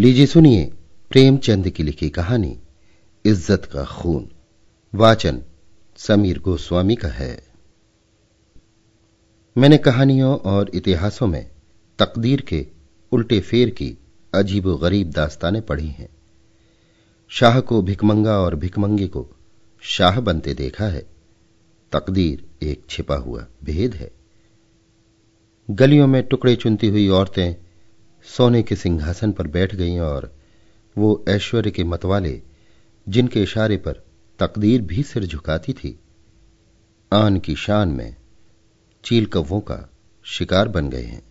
लीजिए सुनिए प्रेमचंद की लिखी कहानी, इज़्ज़त का खून। वाचन समीर गोस्वामी का है। मैंने कहानियों और इतिहासों में तकदीर के उल्टे फेर की अजीब गरीब दास्तानें पढ़ी हैं। शाह को भिकमंगा और भिकमंगे को शाह बनते देखा है। तकदीर एक छिपा हुआ भेद है। गलियों में टुकड़े चुनती हुई औरतें सोने के सिंहासन पर बैठ गईं और वो ऐश्वर्य के मतवाले, जिनके इशारे पर तकदीर भी सिर झुकाती थी, आन की शान में चील कव्वों का शिकार बन गए हैं।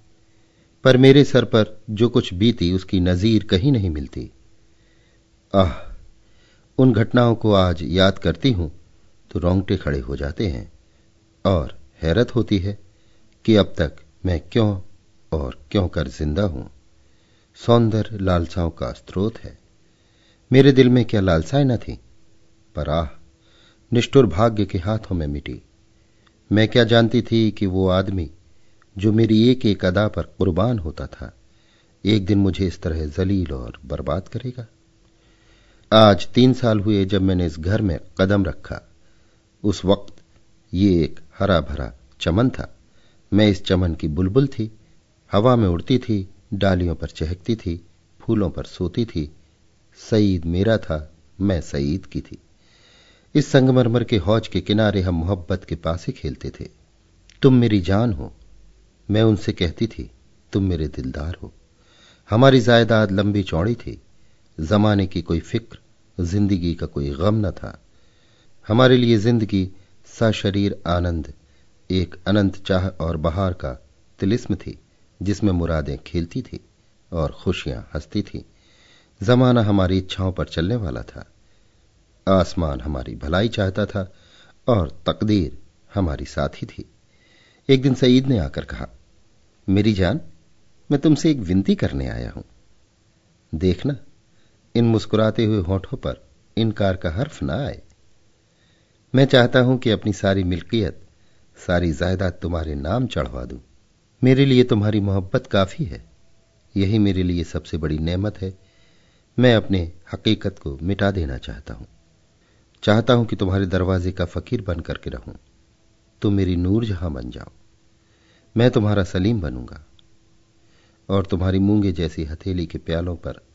पर मेरे सर पर जो कुछ बीती, उसकी नजीर कहीं नहीं मिलती। आह, उन घटनाओं को आज याद करती हूँ तो रोंगटे खड़े हो जाते हैं, और हैरत होती है कि अब तक मैं क्यों और क्यों कर ज़िंदा हूँ। सौंदर्य लालसाओं का स्रोत है। मेरे दिल में क्या लालसाएँ न थी? पर आह, निष्ठुर भाग्य के हाथों में मिटी। मैं क्या जानती थी कि वो आदमी, जो मेरी एक एक अदा पर कुर्बान होता था, एक दिन मुझे इस तरह जलील और बर्बाद करेगा? आज तीन साल हुए जब मैंने इस घर में कदम रखा। उस वक्त ये एक हरा भरा चमन था। मैं इस चमन की बुलबुल थी, हवा में उड़ती थी डालियों पर चहकती थी, फूलों पर सोती थी, सईद मेरा था, मैं सईद की थी। इस संगमरमर के हौज के किनारे हम मोहब्बत के पास ही खेलते थे। तुम मेरी जान हो, मैं उनसे कहती थी, तुम मेरे दिलदार हो। हमारी जायदाद लंबी चौड़ी थी, जमाने की कोई फ़िक्र, ज़िंदगी का कोई गम न था। हमारे लिए ज़िंदगी सशरीर आनंद, एक अनंत चाह और बहार का तिलिस्म थी। जिसमें मुरादें खेलती थी और खुशियाँ हंसती थी। जमाना हमारी इच्छाओं पर चलने वाला था। आसमान हमारी भलाई चाहता था और तकदीर हमारी साथी थी। एक दिन सईद ने आकर कहा, मेरी जान, मैं तुमसे एक विनती करने आया हूँ। देखना, इन मुस्कुराते हुए होठों पर इनकार का हर्फ ना आए। मैं चाहता हूँ कि अपनी सारी मिल्कियत, सारी जायदाद तुम्हारे नाम चढ़वा दूँ। मेरे लिए तुम्हारी मोहब्बत काफ़ी है। यही मेरे लिए सबसे बड़ी नेमत है। मैं अपने हकीकत को मिटा देना चाहता हूँ। चाहता हूँ कि तुम्हारे दरवाजे का फकीर बन करके रहूँ। तुम मेरी नूर जहाँ बन जाओ। मैं तुम्हारा सलीम बनूँगा। और तुम्हारी मूँगे जैसी हथेली के प्यालों पर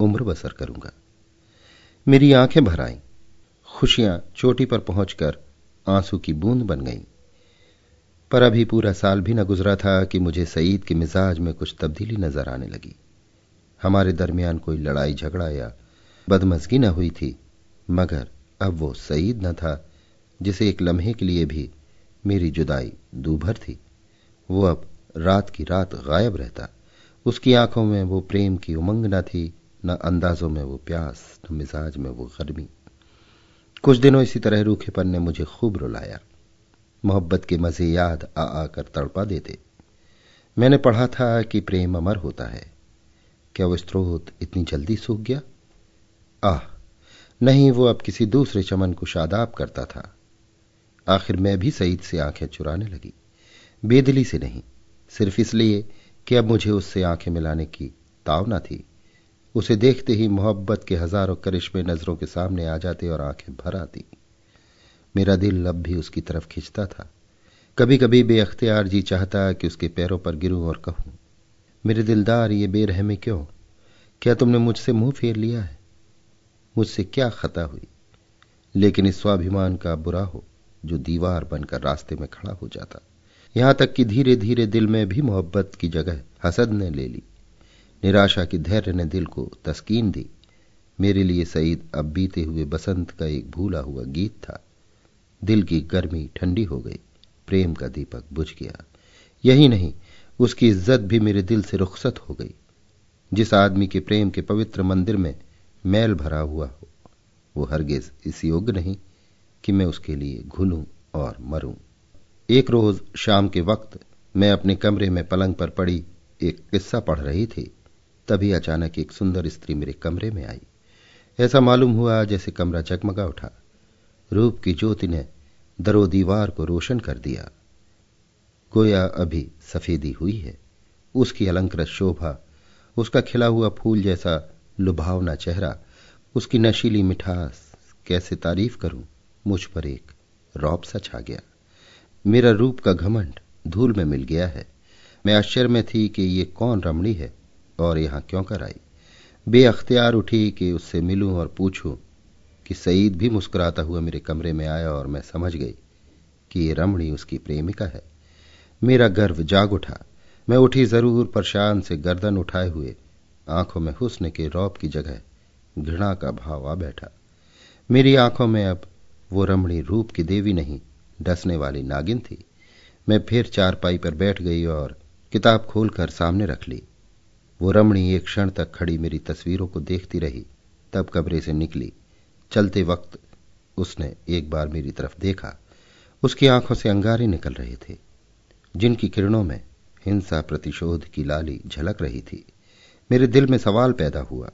उम्र बसर करूँगा। मेरी आँखें भर आईं। खुशियाँ चोटी पर पहुंचकर आँसू की बूंद बन गईं। पर अभी पूरा साल भी न गुजरा था कि मुझे सईद के मिजाज में कुछ तब्दीली नज़र आने लगी। हमारे दरमियान कोई लड़ाई झगड़ा या बदमजगी न हुई थी, मगर अब वो सईद न था, जिसे एक लम्हे के लिए भी मेरी जुदाई दूभर थी। वो अब रात की रात गायब रहता। उसकी आँखों में वो प्रेम की उमंग न थी, न अंदाजों में वो प्यास, न मिजाज में वो गर्मी। कुछ दिनों इसी तरह रूखेपन ने मुझे खूब रुलाया। मोहब्बत के मज़े याद आ आकर तड़पा देते। मैंने पढ़ा था कि प्रेम अमर होता है। क्या वो स्त्रोत इतनी जल्दी सूख गया? आह, नहीं, वो अब किसी दूसरे चमन को शादाब करता था। आखिर मैं भी सईद से आँखें चुराने लगी। बेदिली से नहीं, सिर्फ़ इसलिए कि अब मुझे उससे आँखें मिलाने की तावना थी। उसे देखते ही मोहब्बत के हज़ारों करिश्मे नज़रों के सामने आ जाते और आँखें भर आती। मेरा दिल अब भी उसकी तरफ़ खिंचता था। कभी कभी बेअख्तियार जी चाहता कि उसके पैरों पर गिरूं और कहूँ, मेरे दिलदार, ये बेरहमी क्यों? क्या तुमने मुझसे मुँह फेर लिया है? मुझसे क्या खता हुई? लेकिन इस स्वाभिमान का बुरा हो जो दीवार बनकर रास्ते में खड़ा हो जाता। यहाँ तक कि धीरे धीरे दिल में भी मोहब्बत की जगह हसद ने ले ली। निराशा की धैर्य ने दिल को तस्कीन दी। मेरे लिए सईद अब बीते हुए बसंत का एक भूला हुआ गीत था। दिल की गर्मी ठंडी हो गई। प्रेम का दीपक बुझ गया। यही नहीं, उसकी इज़्ज़त भी मेरे दिल से रुखसत हो गई। जिस आदमी के प्रेम के पवित्र मंदिर में मैल भरा हुआ हो, वो हरगिज इस योग्य नहीं कि मैं उसके लिए घुलूं और मरूं। एक रोज शाम के वक्त मैं अपने कमरे में पलंग पर पड़ी एक किस्सा पढ़ रही थी। तभी अचानक एक सुंदर स्त्री मेरे कमरे में आई। ऐसा मालूम हुआ जैसे कमरा जगमगा उठा। रूप की ज्योति ने दरो दीवार को रोशन कर दिया। गोया अभी सफेदी हुई है। उसकी अलंकृत शोभा, उसका खिला हुआ फूल जैसा लुभावना चेहरा, उसकी नशीली मिठास, कैसे तारीफ़ करूँ, मुझ पर एक रौब सा छा गया। मेरा रूप का घमंड धूल में मिल गया है। मैं आश्चर्य में थी कि ये कौन रमणी है और यहाँ क्यों कर आई बेअख्तियार उठी कि उससे मिलूं और पूछूँ कि सईद भी मुस्कुराता हुआ मेरे कमरे में आया और मैं समझ गई कि ये रमणी उसकी प्रेमिका है। मेरा गर्व जाग उठा। मैं उठी ज़रूर पर शान से गर्दन उठाए हुए। आँखों में हुस्न के रौब की जगह घृणा का भाव आ बैठा। मेरी आँखों में अब वो रमणी रूप की देवी नहीं, डसने वाली नागिन थी। मैं फिर चारपाई पर बैठ गई और किताब खोलकर सामने रख ली। वो रमणी एक क्षण तक खड़ी मेरी तस्वीरों को देखती रही, तब कमरे से निकली। चलते वक्त उसने एक बार मेरी तरफ़ देखा। उसकी आँखों से अंगारे निकल रहे थे, जिनकी किरणों में हिंसा प्रतिशोध की लाली झलक रही थी। मेरे दिल में सवाल पैदा हुआ,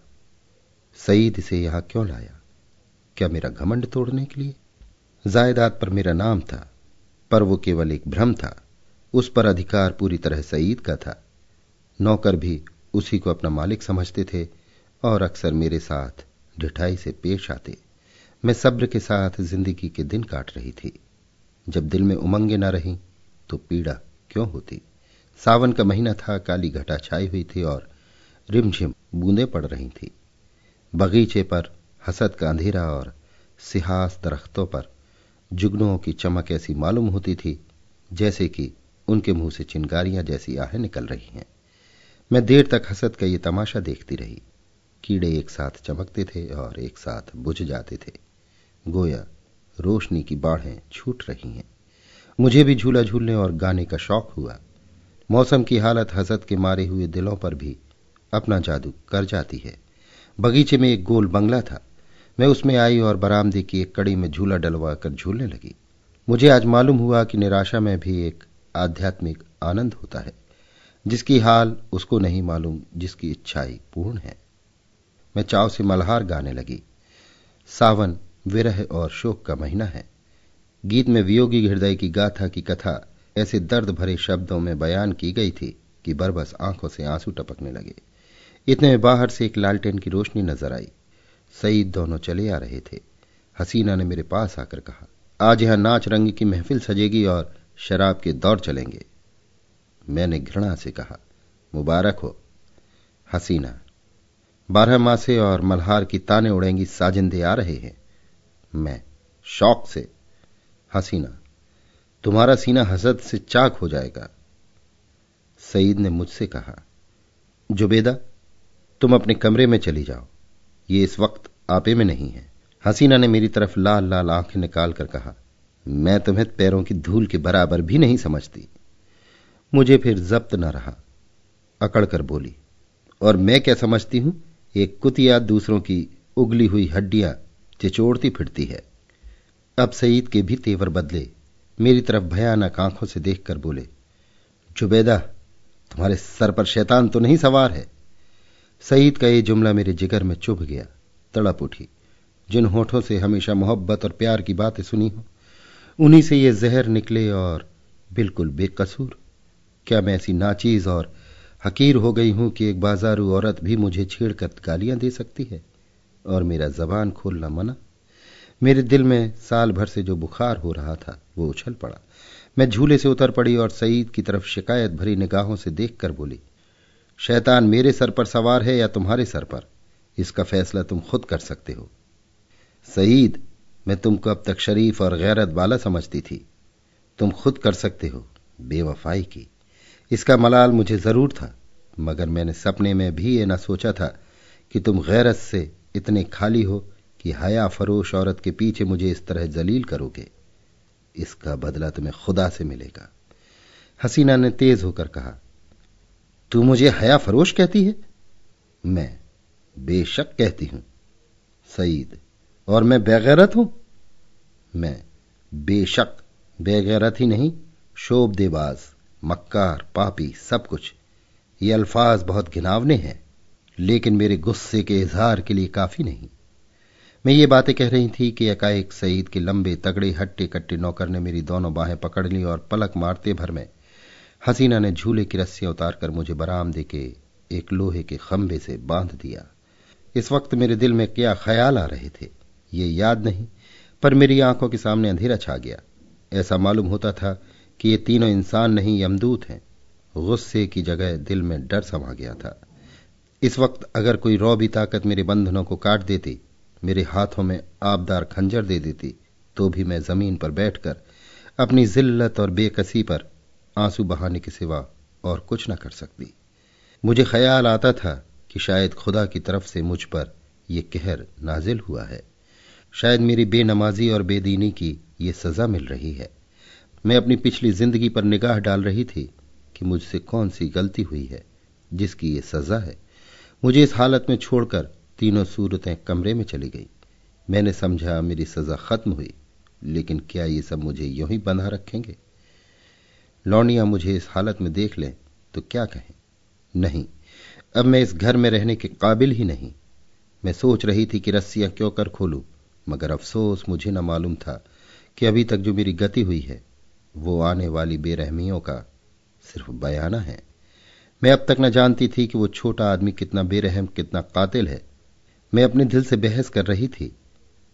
सईद इसे यहाँ क्यों लाया? क्या मेरा घमंड तोड़ने के लिए? जायदाद पर मेरा नाम था, पर वो केवल एक भ्रम था। उस पर अधिकार पूरी तरह सईद का था। नौकर भी उसी को अपना मालिक समझते थे और अक्सर मेरे साथ ढिठाई से पेश आते। मैं सब्र के साथ ज़िंदगी के दिन काट रही थी। जब दिल में उमंगे न रही तो पीड़ा क्यों होती? सावन का महीना था, काली घटा छाई हुई थी और रिमझिम बूंदे पड़ रही थी। बगीचे पर हसद का अंधेरा और सिहास दरख्तों पर जुगनुओं की चमक ऐसी मालूम होती थी, जैसे कि उनके मुँह से चिंगारियाँ जैसी आहें निकल रही हैं। मैं देर तक हसद का ये तमाशा देखती रही। कीड़े एक साथ चमकते थे और एक साथ बुझ जाते थे। गोया रोशनी की बाढ़ें छूट रही हैं। मुझे भी झूला झूलने और गाने का शौक हुआ। मौसम की हालत हसद के मारे हुए दिलों पर भी अपना जादू कर जाती है। बगीचे में एक गोल बंगला था। मैं उसमें आई और बरामदे की एक कड़ी में झूला डलवा कर झूलने लगी। मुझे आज मालूम हुआ कि निराशा में भी एक आध्यात्मिक आनंद होता है। जिसकी हाल उसको नहीं मालूम, जिसकी इच्छाई पूर्ण है। मैं चाव से मल्हार गाने लगी। सावन विरह और शोक का महीना है। गीत में वियोगी हृदय की गाथा की कथा, ऐसे दर्द भरे शब्दों में बयान की गई थी कि बरबस आँखों से आँसू टपकने लगे। इतने में बाहर से एक लालटेन की रोशनी नज़र आई। सईद दोनों चले आ रहे थे। हसीना ने मेरे पास आकर कहा, आज यहाँ नाच रंग की महफिल सजेगी और शराब के दौर चलेंगे। मैंने घृणा से कहा, मुबारक हो। हसीना, बारह मासे और मल्हार की ताने उड़ेंगी, साजिंदे आ रहे हैं। मैं, शौक से, हसीना। तुम्हारा सीना हसद से चाक हो जाएगा। सईद ने मुझसे कहा, जुबेदा, तुम अपने कमरे में चली जाओ। ये इस वक्त आपे में नहीं है। हसीना ने मेरी तरफ़ लाल लाल आँखें निकाल कर कहा, मैं तुम्हें पैरों की धूल के बराबर भी नहीं समझती। मुझे फिर जब्त न रहा। अकड़ कर बोली, और मैं क्या समझती हूँ? एक कुतिया दूसरों की उगली हुई हड्डियाँ चिचोड़ती फिरती है। अब सईद के भी तेवर बदले। मेरी तरफ़ भयानक आँखों से देखकर बोले, जुबेदा, तुम्हारे सर पर शैतान तो नहीं सवार है? सईद का ये जुमला मेरे जिगर में चुभ गया। तड़प उठी। जिन होठों से हमेशा मोहब्बत और प्यार की बातें सुनी हो, उन्हीं से ये जहर निकले और बिल्कुल बेकसूर। क्या मैं ऐसी नाचीज और हकीर हो गई हूँ कि एक बाजारू औरत भी मुझे छेड़कर गालियाँ दे सकती है? और मेरा जबान खोलना मना। मेरे दिल में साल भर से जो बुखार हो रहा था, वो उछल पड़ा। मैं झूले से उतर पड़ी और सईद की तरफ़ शिकायत भरी निगाहों से देखकर बोली, शैतान मेरे सर पर सवार है या तुम्हारे सर पर? इसका फैसला तुम खुद कर सकते हो। सईद, मैं तुमको अब तक शरीफ और गैरत वाला समझती थी। तुम खुद कर सकते हो, बेवफाई की। इसका मलाल मुझे ज़रूर था, मगर मैंने सपने में भी ये ना सोचा था कि तुम गैरत से इतने खाली हो कि हया फरोश औरत के पीछे मुझे इस तरह जलील करोगे। इसका बदला तुम्हें खुदा से मिलेगा। हसीना ने तेज होकर कहा, तू मुझे हया फरोश कहती है? मैं बेशक कहती हूँ, सईद, और मैं बेगैरत हूँ। मैं बेशक बेगैरत ही नहीं शोभ देबाज मक्कार, पापी, सब कुछ। ये अल्फाज बहुत घिनावने हैं। लेकिन मेरे गुस्से के इजहार के लिए काफ़ी नहीं। मैं ये बातें कह रही थी कि एकाएक सईद के लंबे तगड़े हट्टे कट्टे नौकर ने मेरी दोनों बाहें पकड़ ली और पलक मारते भर में हसीना ने झूले की रस्सियाँ उतारकर मुझे बरामदे के एक लोहे के खंभे से बाँध दिया। इस वक्त मेरे दिल में क्या ख्याल आ रहे थे, ये याद नहीं, पर मेरी आँखों के सामने अंधेरा छा गया। ऐसा मालूम होता था कि ये तीनों इंसान नहीं, यमदूत हैं। गुस्से की जगह दिल में डर समा गया था। इस वक्त अगर कोई रौबी ताकत मेरे बंधनों को काट देती, मेरे हाथों में आबदार खंजर दे देती तो भी मैं ज़मीन पर बैठकर अपनी जिल्लत और बेकसी पर आँसू बहाने के सिवा और कुछ न कर सकती। मुझे ख्याल आता था कि शायद खुदा की तरफ़ से मुझ पर यह कहर नाजिल हुआ है। शायद मेरी बेनमाजी और बेदीनी की यह सजा मिल रही है। मैं अपनी पिछली ज़िंदगी पर निगाह डाल रही थी कि मुझसे कौन सी गलती हुई है, जिसकी ये सजा है। मुझे इस हालत में छोड़कर तीनों सूरतें कमरे में चली गई। मैंने समझा मेरी सजा खत्म हुई, लेकिन क्या ये सब मुझे यूँ ही बंधा रखेंगे? लौनिया मुझे इस हालत में देख लें तो क्या कहें? नहीं, अब मैं इस घर में रहने के काबिल ही नहीं। मैं सोच रही थी कि रस्सियाँ क्यों कर खोलूं, मगर अफसोस मुझे न मालूम था कि अभी तक जो मेरी गति हुई है, वो आने वाली बेरहमियों का सिर्फ़ बयाना है। मैं अब तक न जानती थी कि वो छोटा आदमी कितना बेरहम, कितना कातिल है। मैं अपने दिल से बहस कर रही थी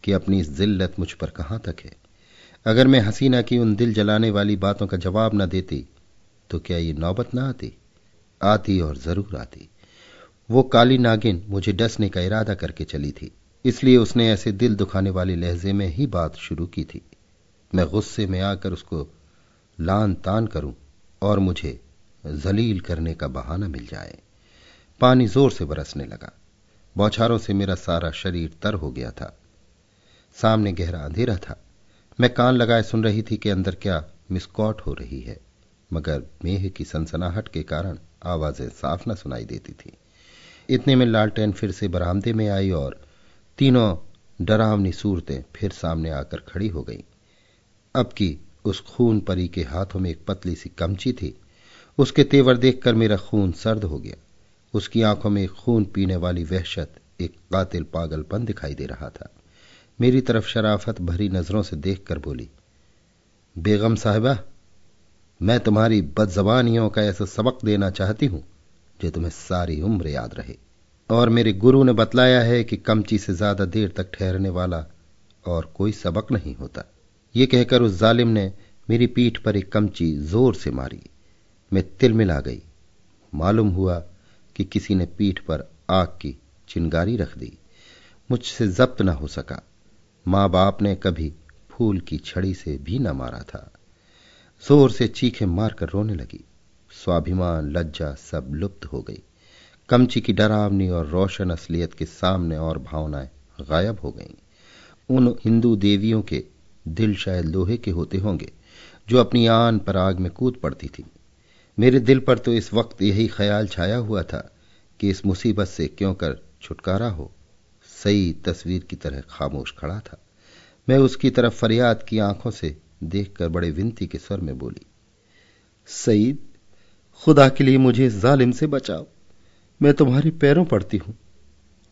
कि अपनी इस जिल्लत मुझ पर कहाँ तक है। अगर मैं हसीना की उन दिल जलाने वाली बातों का जवाब न देती तो क्या ये नौबत ना आती? आती और ज़रूर आती। वो काली नागिन मुझे डसने का इरादा करके चली थी, इसलिए उसने ऐसे दिल दुखाने वाले लहजे में ही बात शुरू की थी। मैं गुस्से में आकर उसको लान तान करूँ और मुझे जलील करने का बहाना मिल जाए। पानी ज़ोर से बरसने लगा। बौछारों से मेरा सारा शरीर तर हो गया था। सामने गहरा अंधेरा था। मैं कान लगाए सुन रही थी कि अंदर क्या मिसकॉट हो रही है, मगर मेह की सनसनाहट के कारण आवाज़ें साफ़ न सुनाई देती थी। इतने में लालटेन फिर से बरामदे में आई और तीनों डरावनी सूरतें फिर सामने आकर खड़ी हो गईं। अब की उस खून परी के हाथों में एक पतली सी कमची थी उसके तेवर देखकर मेरा खून सर्द हो गया। उसकी आँखों में खून पीने वाली वहशत, एक कातिल पागलपन दिखाई दे रहा था। मेरी तरफ़ शराफत भरी नज़रों से देखकर बोली, बेगम साहिबा, मैं तुम्हारी बदजबानियों का ऐसा सबक देना चाहती हूँ, जो तुम्हें सारी उम्र याद रहे। और मेरे गुरु ने बतलाया है कि कमची से ज़्यादा देर तक ठहरने वाला और कोई सबक नहीं होता। ये कहकर उस जालिम ने मेरी पीठ पर एक कमची ज़ोर से मारी। मैं तिल मिला गई। मालूम हुआ कि किसी ने पीठ पर आग की चिंगारी रख दी। मुझसे जब्त न हो सका। माँ बाप ने कभी फूल की छड़ी से भी न मारा था। ज़ोर से चीखे मारकर रोने लगी। स्वाभिमान, लज्जा सब लुप्त हो गई। कमची की डरावनी और रोशन असलियत के सामने और भावनाएँ गायब हो गईं। उन हिंदू देवियों के दिल शायद लोहे के होते होंगे, जो अपनी आन पर आग में कूद पड़ती थी। मेरे दिल पर तो इस वक्त यही ख्याल छाया हुआ था कि इस मुसीबत से क्यों कर छुटकारा हो। सही तस्वीर की तरह खामोश खड़ा था। मैं उसकी तरफ़ फरियाद की आँखों से देखकर बड़े विनती के स्वर में बोली, सईद, खुदा के लिए मुझे जालिम से बचाओ। मैं तुम्हारे पैरों पड़ती हूँ।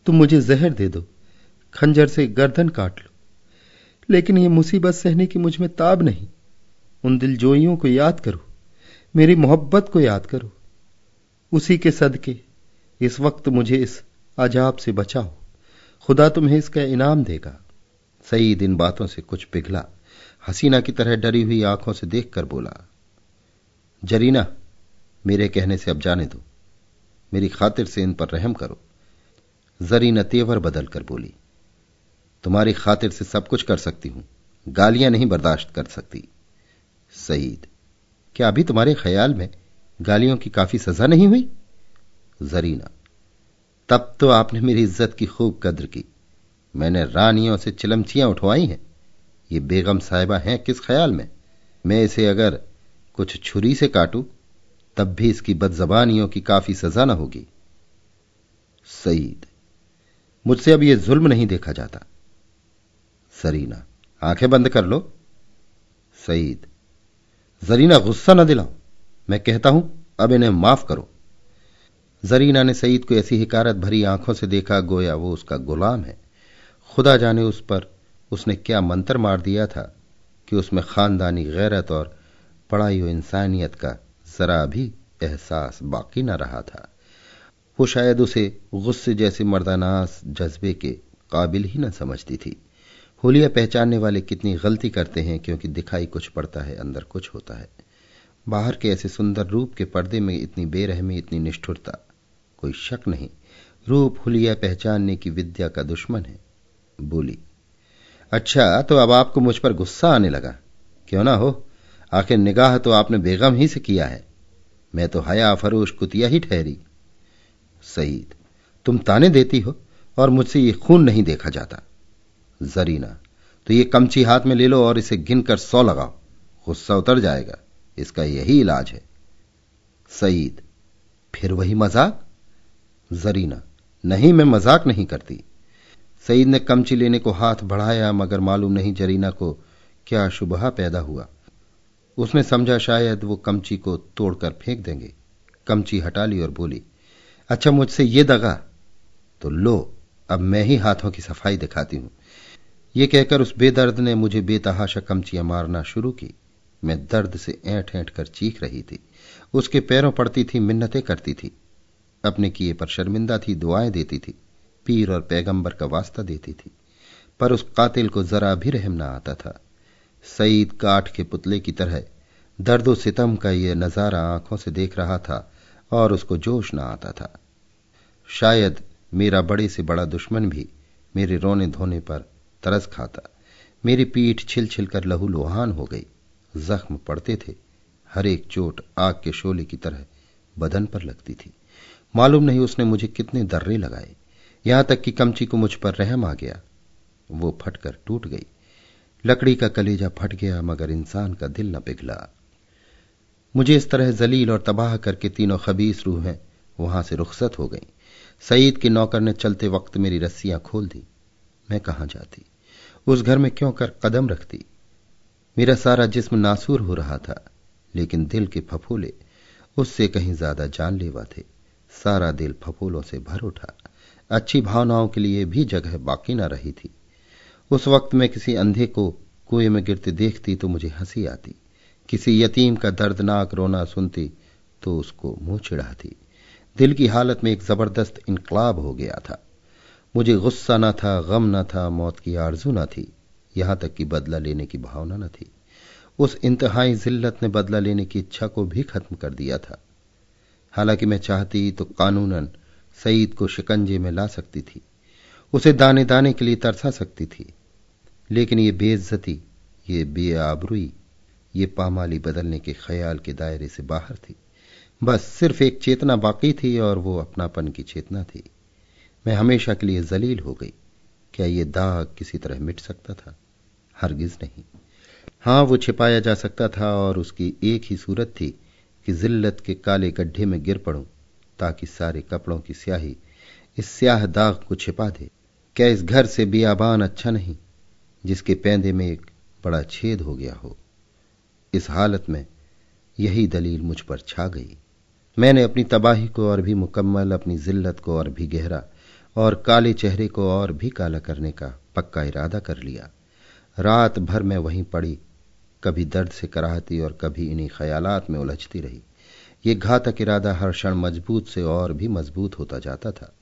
तुम मुझे जहर दे दो, खंजर से गर्दन काट लो। लेकिन यह मुसीबत सहने की मुझमें ताब नहीं। उन दिलजोइयों को याद करो मेरी मोहब्बत को याद करो। उसी के सदके, इस वक्त मुझे इस अजाब से बचाओ। खुदा तुम्हें इसका इनाम देगा। सईद इन बातों से कुछ पिघला। हसीना की तरह डरी हुई आँखों से देखकर बोला, जरीना, मेरे कहने से अब जाने दो। मेरी खातिर से इन पर रहम करो। जरीना तेवर बदल कर बोली, तुम्हारी खातिर से सब कुछ कर सकती हूँ। गालियाँ नहीं बर्दाश्त कर सकती। सईद क्या अभी तुम्हारे ख्याल में गालियों की काफ़ी सजा नहीं हुई? जरीना, तब तो आपने मेरी इज़्ज़त की खूब कद्र की। मैंने रानियों से चिलमचियाँ उठवाई हैं। ये बेगम साहिबा हैं किस ख्याल में? मैं इसे अगर कुछ छुरी से काटू, तब भी इसकी बदजबानियों की काफ़ी सजा न होगी। सईद, मुझसे अब यह जुल्म नहीं देखा जाता। सरीना आँखें बंद कर लो। सईद जरीना गुस्सा न दिलाओ मैं कहता हूँ, अब इन्हें माफ़ करो। जरीना ने सईद को ऐसी हिकारत भरी आँखों से देखा, गोया वो उसका गुलाम है। खुदा जाने उस पर उसने क्या मंत्र मार दिया था कि उसमें खानदानी गैरत और पढ़ाई इंसानियत का जरा भी एहसास बाकी न रहा था। वो शायद उसे गुस्से जैसे मर्दानास जज्बे के काबिल ही न समझती थी। होलिया पहचानने वाले कितनी गलती करते हैं, क्योंकि दिखाई कुछ पड़ता है, अंदर कुछ होता है। बाहर के ऐसे सुंदर रूप के पर्दे में इतनी बेरहमी, इतनी निष्ठुरता, कोई शक नहीं। रूप हुलिया पहचानने की विद्या का दुश्मन है। बोली अच्छा तो अब आपको मुझ पर गुस्सा आने लगा। क्यों ना हो? आखिर निगाह तो आपने बेगम ही से किया है। मैं तो हया, फरोश, कुतिया ही ठहरी। सईद, तुम ताने देती हो, और मुझसे ये खून नहीं देखा जाता। जरीना। तो ये कमची हाथ में ले लो और इसे गिनकर सौ लगाओ। गुस्सा उतर जाएगा। इसका यही इलाज है। सईद, फिर वही मज़ाक? जरीना, नहीं, मैं मज़ाक नहीं करती। सईद ने कमची लेने को हाथ बढ़ाया, मगर मालूम नहीं जरीना को क्या शुबहा पैदा हुआ। उसने समझा शायद वो कमची को तोड़कर फेंक देंगे। कमची हटा ली और बोली अच्छा मुझसे ये दगा। तो लो, अब मैं ही हाथों की सफ़ाई दिखाती हूँ। ये कहकर उस बेदर्द ने मुझे बेतहाशा कमचियाँ मारना शुरू की। मैं दर्द से ऐंठ ऐंठ कर चीख रही थी। उसके पैरों पड़ती थी, मिन्नतें करती थी। अपने किए पर शर्मिंदा थी, दुआएँ देती थी। पीर और पैगंबर का वास्ता देती थी। पर उस कातिल को जरा भी रहम ना आता था। सईद काठ के पुतले की तरह दर्दो सितम का यह नज़ारा आँखों से देख रहा था और उसको जोश ना आता था। शायद मेरा बड़े से बड़ा दुश्मन भी मेरे रोने धोने पर तरस खाता। मेरी पीठ छिल छिल कर लहू लोहान हो गई। जख्म पड़ते थे। हर एक चोट आग के शोले की तरह बदन पर लगती थी। मालूम नहीं उसने मुझे कितने दर्रे लगाए। यहाँ तक कि कमची को मुझ पर रहम आ गया। वो फटकर टूट गई। लकड़ी का कलेजा फट गया, मगर इंसान का दिल न पिघला। मुझे इस तरह जलील और तबाह करके तीनों खबीस रूहें वहाँ से रुखसत हो गईं। सईद के नौकर ने चलते वक्त मेरी रस्सियाँ खोल दी। मैं कहाँ जाती? उस घर में क्यों कर कदम रखती? मेरा सारा जिस्म नासूर हो रहा था, लेकिन दिल के फफोले उससे कहीं ज़्यादा जानलेवा थे। सारा दिल फफूलों से भर उठा। अच्छी भावनाओं के लिए भी जगह बाकी न रही थी। उस वक्त मैं किसी अंधे को कुएँ में गिरते देखती तो मुझे हँसी आती। किसी यतीम का दर्दनाक रोना सुनती तो उसको मुँह चिढ़ाती। दिल की हालत में एक ज़बरदस्त इनकलाब हो गया था। मुझे गुस्सा न था, गम न था, मौत की आरज़ू न थी। यहाँ तक कि बदला लेने की भावना न थी। उस इंतहाई जिल्लत ने बदला लेने की इच्छा को भी खत्म कर दिया था। हालाँकि मैं चाहती तो कानूनन सईद को शिकंजे में ला सकती थी। उसे दाने दाने के लिए तरसा सकती थी। लेकिन ये बेइज्जती, ये बेआबरुई ये पामाली बदलने के ख्याल के दायरे से बाहर थी। बस सिर्फ़ एक चेतना बाकी थी और वो अपनापन की चेतना थी। मैं हमेशा के लिए जलील हो गई। क्या ये दाग किसी तरह मिट सकता था? हरगिज नहीं। हाँ, वो छिपाया जा सकता था और उसकी एक ही सूरत थी कि जिल्लत के काले गड्ढे में गिर पड़ूं, ताकि सारे कपड़ों की स्याही इस स्याह दाग को छिपा दे। क्या इस घर से बियाबान अच्छा नहीं, जिसके पैंदे में एक बड़ा छेद हो गया हो? इस हालत में यही दलील मुझ पर छा गई। मैंने अपनी तबाही को और भी मुकम्मल, अपनी जिल्लत को और भी गहरा और काले चेहरे को और भी काला करने का पक्का इरादा कर लिया। रात भर में वहीं पड़ी, कभी दर्द से कराहती और कभी इन्हीं ख्यालात में उलझती रही। ये घातक इरादा हर क्षण मज़बूत से और भी मज़बूत होता जाता था।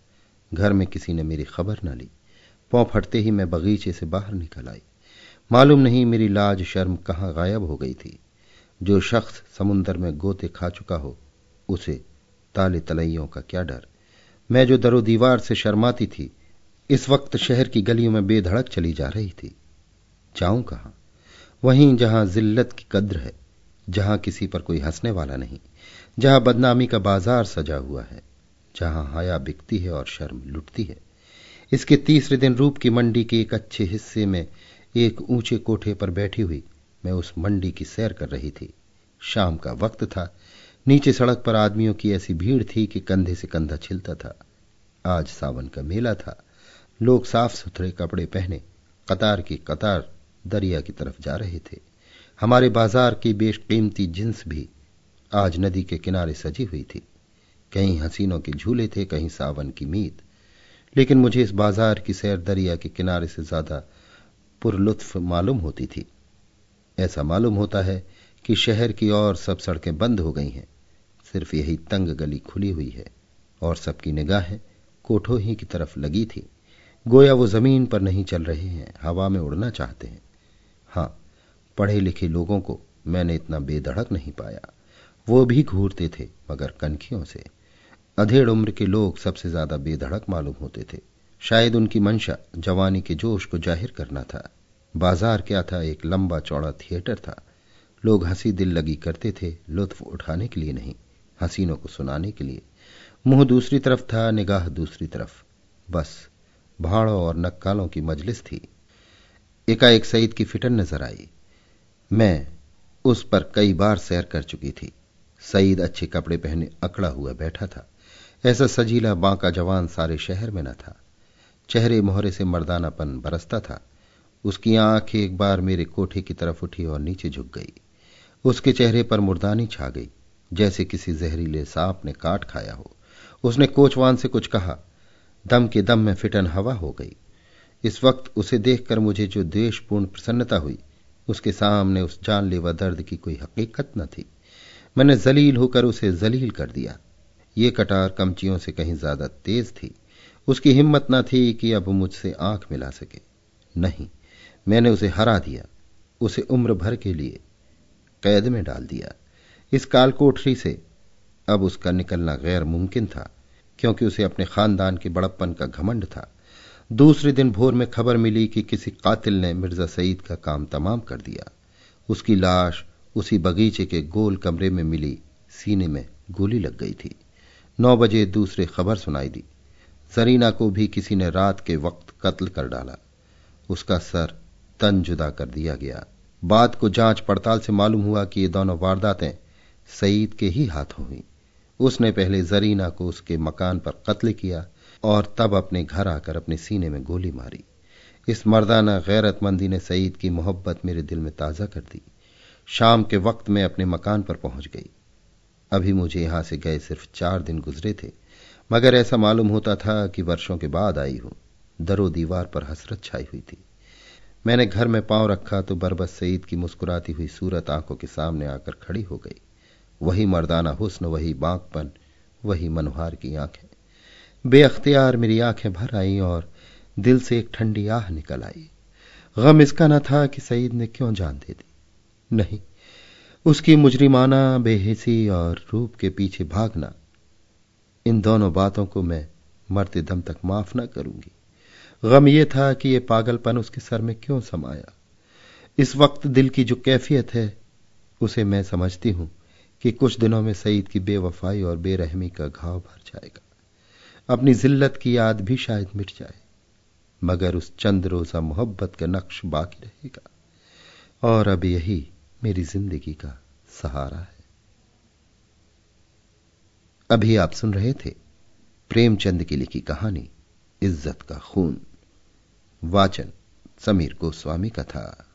घर में किसी ने मेरी खबर न ली। पौ फटते ही मैं बगीचे से बाहर निकल आई। मालूम नहीं मेरी लाज शर्म कहाँ गायब हो गई थी। जो शख्स समुन्दर में गोते खा चुका हो, उसे ताले तलैयों का क्या डर? मैं जो दरो दीवार से शर्माती थी, इस वक्त शहर की गलियों में बेधड़क चली जा रही थी। जाऊँ कहाँ? वहीं जहाँ जिल्लत की कद्र है, जहाँ किसी पर कोई हंसने वाला नहीं, जहाँ बदनामी का बाज़ार सजा हुआ है, जहाँ हाया बिकती है और शर्म लुटती है। इसके तीसरे दिन रूप की मंडी के एक अच्छे हिस्से में एक ऊँचे कोठे पर बैठी हुई मैं उस मंडी की सैर कर रही थी। शाम का वक्त था नीचे सड़क पर आदमियों की ऐसी भीड़ थी कि कंधे से कंधा छिलता था। आज सावन का मेला था। लोग साफ़ सुथरे कपड़े पहने, कतार की कतार दरिया की तरफ़ जा रहे थे। हमारे बाज़ार की बेशकीमती जिन्स भी आज नदी के किनारे सजी हुई थी। कहीं हसीनों के झूले थे, कहीं सावन की मीत। लेकिन मुझे इस बाज़ार की सैर दरिया के किनारे से ज़्यादा पुरलुत्फ मालूम होती थी। ऐसा मालूम होता है कि शहर की और सब सड़कें बंद हो गई हैं। सिर्फ़ यही तंग गली खुली हुई है और सबकी निगाहें कोठो ही की तरफ़ लगी थी। गोया वो ज़मीन पर नहीं चल रहे हैं, हवा में उड़ना चाहते हैं। हाँ, पढ़े लिखे लोगों को मैंने इतना बेधड़क नहीं पाया। वो भी घूरते थे, मगर कनखियों से। अधेड़ उम्र के लोग सबसे ज़्यादा बेधड़क मालूम होते थे। शायद उनकी मंशा जवानी के जोश को ज़ाहिर करना था। बाज़ार क्या था, एक लंबा चौड़ा थिएटर था। लोग हँसी दिल लगी करते थे, लुत्फ उठाने के लिए नहीं। हसीनों को सुनाने के लिए। मुँह दूसरी तरफ़ था, निगाह दूसरी तरफ़। बस, भाड़ों और नक्कालों की मजलिस थी। एकाएक सईद की फिटन नज़र आई। मैं उस पर कई बार सैर कर चुकी थी। सईद अच्छे कपड़े पहने अकड़ा हुआ बैठा था। ऐसा सजीला बांका जवान सारे शहर में न था। चेहरे मोहरे से मर्दानापन बरसता था। उसकी आँखें एक बार मेरे कोठे की तरफ़ उठी और नीचे झुक गई। उसके चेहरे पर मुर्दानी छा गई। जैसे किसी जहरीले सांप ने काट खाया हो। उसने कोचवान से कुछ कहा। दम के दम में फिटन हवा हो गई। इस वक्त उसे देखकर मुझे जो द्वेषपूर्ण प्रसन्नता हुई, उसके सामने उस जानलेवा दर्द की कोई हकीकत न थी। मैंने जलील होकर उसे जलील कर दिया। ये कटार कमचियों से कहीं ज़्यादा तेज थी। उसकी हिम्मत न थी कि अब मुझसे आँख मिला सके। नहीं, मैंने उसे हरा दिया। उसे उम्र भर के लिए कैद में डाल दिया। इस कालकोठरी से। अब उसका निकलना गैर मुमकिन था, क्योंकि उसे अपने खानदान के बड़प्पन का घमंड था। दूसरे दिन भोर में खबर मिली कि किसी कातिल ने मिर्ज़ा सईद का काम तमाम कर दिया। उसकी लाश उसी बगीचे के गोल कमरे में मिली, सीने में गोली लग गई थी। नौ बजे दूसरे खबर सुनाई दी। जरीना को भी किसी ने रात के वक्त कत्ल कर डाला। उसका सर तन जुदा कर दिया गया। बात को जाँच पड़ताल से मालूम हुआ कि ये दोनों वारदातें सईद के ही हाथों हुई उसने पहले जरीना को उसके मकान पर कत्ल किया और तब अपने घर आकर अपने सीने में गोली मारी। इस मर्दाना गैरतमंदी ने सईद की मोहब्बत मेरे दिल में ताज़ा कर दी। शाम के वक्त में अपने मकान पर पहुँच गई। अभी मुझे यहाँ से गए सिर्फ़ चार दिन गुजरे थे, मगर ऐसा मालूम होता था कि वर्षों के बाद आई हूँ। दरो दीवार पर हसरत छाई हुई थी। मैंने घर में पाँव रखा तो बरबस सईद की मुस्कुराती हुई सूरत आँखों के सामने आकर खड़ी हो गई। वही मर्दाना हुस्न, वही बांकपन वही मनोहार की आँखें। बेअख्तियार मेरी आँखें भर आई और दिल से एक ठंडी आह निकल आई। गम इसका न था कि सईद ने क्यों जान दे दी। नहीं, उसकी मुजरिमाना, बेहिसी और रूप के पीछे भागना, इन दोनों बातों को मैं मरते दम तक माफ़ न करूँगी। गम यह था कि यह पागलपन उसके सर में क्यों समाया। इस वक्त दिल की जो कैफियत है, उसे मैं समझती हूँ। कि कुछ दिनों में सईद की बेवफाई और बेरहमी का घाव भर जाएगा। अपनी जिल्लत की याद भी शायद मिट जाए, मगर उस चंद रोजा मोहब्बत का नक्श बाकी रहेगा। और अब यही मेरी ज़िंदगी का सहारा है। अभी आप सुन रहे थे प्रेमचंद की लिखी कहानी, इज़्ज़त का खून। वाचन समीर गोस्वामी का था।